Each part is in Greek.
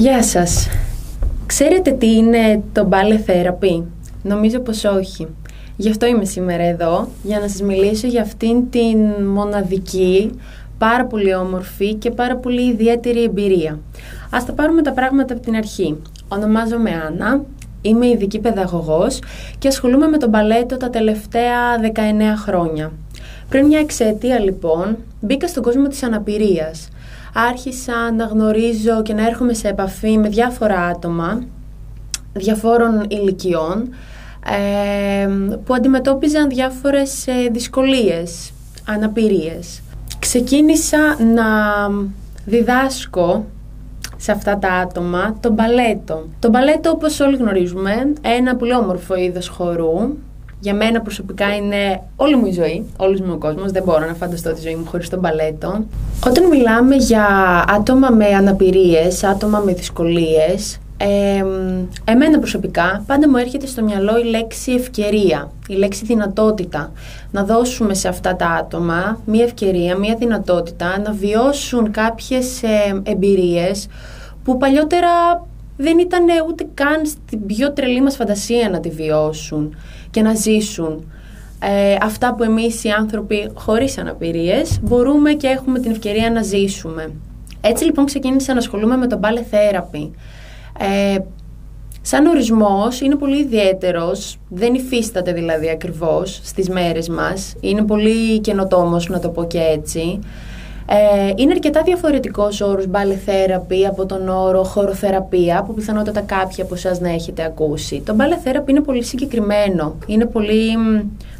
Γεια σας. Ξέρετε τι είναι το ballet therapy? Νομίζω πως όχι. Γι' αυτό είμαι σήμερα εδώ, για να σας μιλήσω για αυτήν την μοναδική, πάρα πολύ όμορφη και πάρα πολύ ιδιαίτερη εμπειρία. Ας τα πάρουμε τα πράγματα από την αρχή. Ονομάζομαι Άννα, είμαι ειδική παιδαγωγός και ασχολούμαι με τον παλέτο τα τελευταία 19 χρόνια. Πριν μια εξαιτία λοιπόν, μπήκα στον κόσμο της αναπηρίας. Άρχισα να γνωρίζω και να έρχομαι σε επαφή με διάφορα άτομα, διαφόρων ηλικιών, που αντιμετώπιζαν διάφορες ε, δυσκολίες, αναπηρίες. Ξεκίνησα να διδάσκω σε αυτά τα άτομα το μπαλέτο. Το μπαλέτο όπως όλοι γνωρίζουμε, ένα πολύ όμορφο είδος χορού. Για μένα προσωπικά είναι όλη μου η ζωή, όλος μου ο κόσμος. Δεν μπορώ να φανταστώ τη ζωή μου χωρίς το μπαλέτο. Όταν μιλάμε για άτομα με αναπηρίες, άτομα με δυσκολίες, ε, εμένα προσωπικά πάντα μου έρχεται στο μυαλό η λέξη ευκαιρία, η λέξη δυνατότητα. Να δώσουμε σε αυτά τα άτομα μία ευκαιρία, μία δυνατότητα να βιώσουν κάποιες ε, εμπειρίες που παλιότερα δεν ήταν ούτε καν στην πιο τρελή μας φαντασία να τη βιώσουν και να ζήσουν. Ε, αυτά που εμείς οι άνθρωποι χωρίς αναπηρίες μπορούμε και έχουμε την ευκαιρία να ζήσουμε. Έτσι λοιπόν ξεκίνησα να ασχολούμαι με το ballet therapy. Ε, σαν ορισμός είναι πολύ ιδιαίτερος, δεν υφίσταται δηλαδή ακριβώς στις μέρες μας, είναι πολύ καινοτόμος να το πω και έτσι. Ε, είναι αρκετά διαφορετικός ο όρος ballet therapy από τον όρο χωροθεραπεία, που πιθανότατα κάποιοι από εσάς να έχετε ακούσει. Το ballet therapy είναι πολύ συγκεκριμένο, είναι πολύ,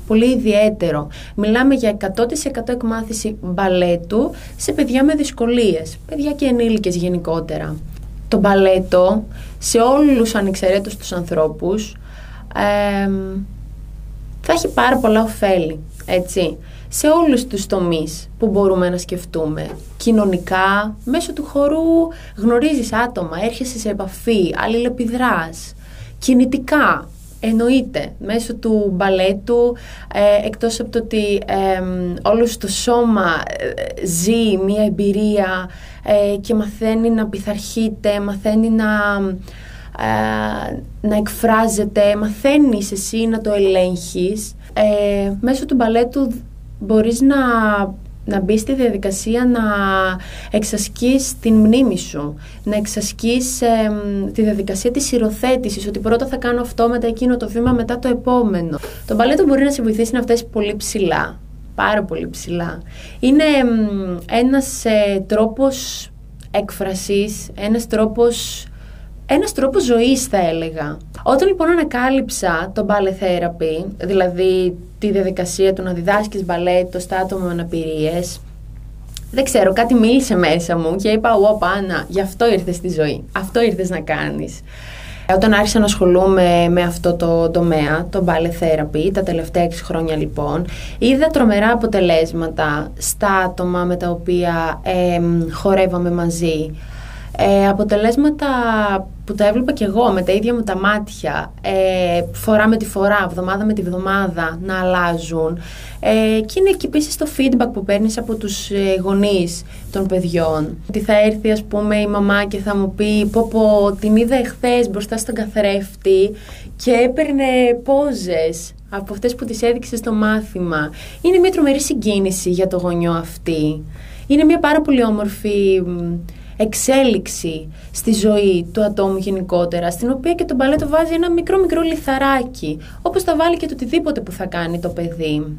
πολύ ιδιαίτερο. Μιλάμε για 100% εκμάθηση μπαλέτου σε παιδιά με δυσκολίες, παιδιά και ενήλικες γενικότερα το μπαλέτο σε όλους ανεξαιρέτως τους ανθρώπους θα έχει πάρα πολλά ωφέλη, έτσι, σε όλους τους τομείς που μπορούμε να σκεφτούμε. Κοινωνικά, μέσω του χορού γνωρίζεις άτομα, έρχεσαι σε επαφή, αλληλεπιδράς. Κινητικά, εννοείται, μέσω του μπαλέτου, ε, εκτός από το ότι ε, όλος το σώμα ε, ζει μία εμπειρία ε, και μαθαίνει να πειθαρχείται, μαθαίνει να, ε, να εκφράζεται, μαθαίνεις εσύ να το ελέγχεις. Ε, μέσω του μπαλέτου μπορείς να, να μπεις στη διαδικασία να εξασκείς την μνήμη σου, να εξασκείς τη διαδικασία της υιοθέτησης, ότι πρώτα θα κάνω αυτό, μετά εκείνο το βήμα, μετά το επόμενο. Το μπαλέτο μπορεί να σε βοηθήσει να φτάσεις πολύ ψηλά πάρα πολύ ψηλά. Είναι ένας ε, τρόπος έκφρασης, ένας τρόπος, ένας τρόπος ζωής θα έλεγα. Όταν λοιπόν ανακάλυψα το ballet therapy, δηλαδή τη διαδικασία του να διδάσκεις μπαλέτο στα άτομα με αναπηρίες, δεν ξέρω, κάτι μίλησε μέσα μου και είπα, «Ω, Πάνα, γι' αυτό ήρθες στη ζωή, αυτό ήρθες να κάνεις». Όταν άρχισα να ασχολούμαι με αυτό το τομέα, το ballet therapy, τα τελευταία 6 χρόνια λοιπόν, είδα τρομερά αποτελέσματα στα άτομα με τα οποία ε, χορεύαμε μαζί. Ε, αποτελέσματα που τα έβλεπα και εγώ με τα ίδια μου τα μάτια, ε, φορά με τη φορά, εβδομάδα με τη βδομάδα να αλλάζουν. Ε, και είναι και επίσης το feedback που παίρνεις από τους ε, γονείς των παιδιών. Ότι θα έρθει ας πούμε η μαμά και θα μου πει πω πω την είδα εχθές μπροστά στον καθρέφτη και έπαιρνε πόζες από αυτές που τις έδειξε στο μάθημα. Είναι μια τρομερή συγκίνηση για το γονιό αυτή. Είναι μια πάρα πολύ όμορφη εξέλιξη στη ζωή του ατόμου γενικότερα, στην οποία και το μπαλέτο βάζει ένα μικρό μικρό λιθαράκι, όπως θα βάλει και το οτιδήποτε που θα κάνει το παιδί.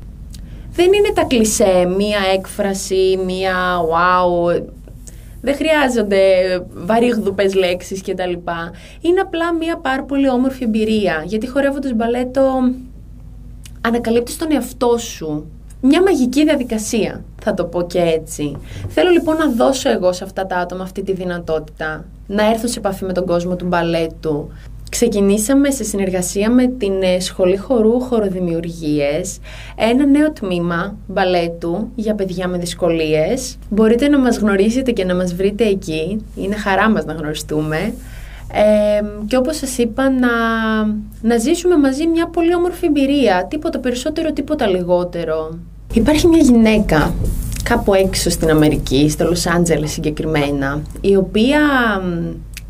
Δεν είναι τα κλισέ, μία έκφραση, μία wow, δεν χρειάζονται βαρύγδουπες λέξεις κτλ. Είναι απλά μία πάρα πολύ όμορφη εμπειρία, γιατί χορεύοντας μπαλέτο ανακαλύπτεις τον εαυτό σου, μια μαγική διαδικασία, θα το πω και έτσι. Θέλω λοιπόν να δώσω εγώ σε αυτά τα άτομα αυτή τη δυνατότητα, να έρθω σε επαφή με τον κόσμο του μπαλέτου. Ξεκινήσαμε σε συνεργασία με την ε, Σχολή Χορού Χοροδημιουργίες ένα νέο τμήμα μπαλέτου για παιδιά με δυσκολίες. Μπορείτε να μας γνωρίσετε και να μας βρείτε εκεί. Είναι χαρά μας να γνωριστούμε και όπως σας είπα να, να ζήσουμε μαζί μια πολύ όμορφη εμπειρία, τίποτα περισσότερο, τίποτα λιγότερο. Υπάρχει μια γυναίκα κάπου έξω στην Αμερική, στο Λος Άντζελε συγκεκριμένα, η οποία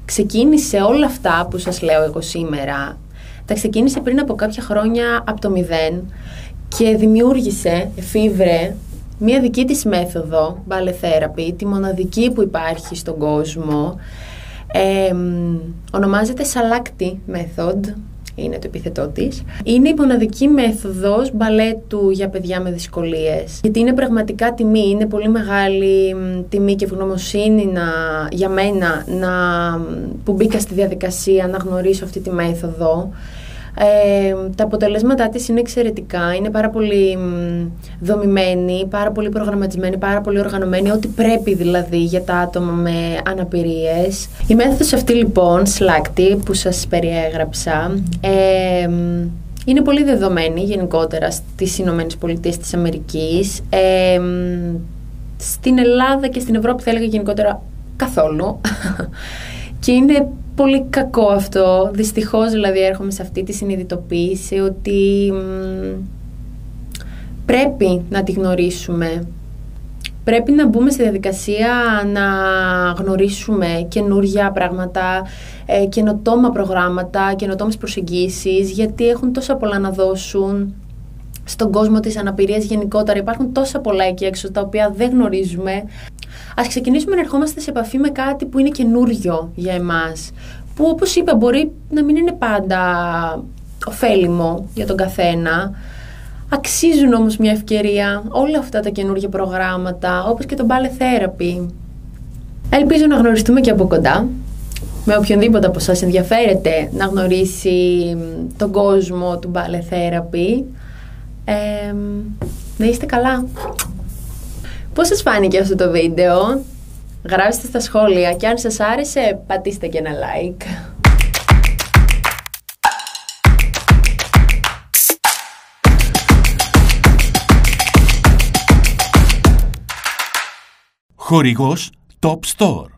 ξεκίνησε όλα αυτά που σας λέω εγώ σήμερα, τα ξεκίνησε πριν από κάποια χρόνια από το μηδέν και δημιούργησε, εφήβρε, μία δική της μέθοδο, ballet therapy, τη μοναδική που υπάρχει στον κόσμο. Ε, ονομάζεται Salakti Method, είναι το επίθετό της. Είναι η μοναδική μέθοδος μπαλέτου για παιδιά με δυσκολίες. Γιατί είναι πραγματικά τιμή, είναι πολύ μεγάλη τιμή και ευγνωμοσύνη να, για μένα να, που μπήκα στη διαδικασία να γνωρίσω αυτή τη μέθοδο. Ε, τα αποτελέσματά της είναι εξαιρετικά, είναι πάρα πολύ δομημένη, πάρα πολύ προγραμματισμένη, πάρα πολύ οργανωμένη, ό,τι πρέπει δηλαδή για τα άτομα με αναπηρίες. Η μέθοδος αυτή λοιπόν, SLACTI, που σας περιέγραψα, ε, είναι πολύ δεδομένη γενικότερα στις Ηνωμένες Πολιτείες της Αμερικής. Ε, στην Ελλάδα και στην Ευρώπη θα έλεγα γενικότερα καθόλου. και είναι πολύ κακό αυτό. Δυστυχώς δηλαδή έρχομαι σε αυτή τη συνειδητοποίηση ότι πρέπει να τη γνωρίσουμε. Πρέπει να μπούμε στη διαδικασία να γνωρίσουμε καινούργια πράγματα, ε, καινοτόμα προγράμματα, καινοτόμες προσεγγίσεις, γιατί έχουν τόσα πολλά να δώσουν στον κόσμο της αναπηρίας γενικότερα. Υπάρχουν τόσα πολλά εκεί έξω τα οποία δεν γνωρίζουμε. Ας ξεκινήσουμε να ερχόμαστε σε επαφή με κάτι που είναι καινούριο για εμάς. Που όπως είπα μπορεί να μην είναι πάντα ωφέλιμο για τον καθένα. Αξίζουν όμως μια ευκαιρία όλα αυτά τα καινούργια προγράμματα, όπως και το Ballet Therapy. Ελπίζω να γνωριστούμε και από κοντά. Με οποιονδήποτε από σας ενδιαφέρεται να γνωρίσει τον κόσμο του Ballet Therapy. Ε, να είστε καλά. Πώς σας φάνηκε αυτό το βίντεο, γράψτε στα σχόλια και αν σας άρεσε πατήστε και ένα like. Χορηγός Top Store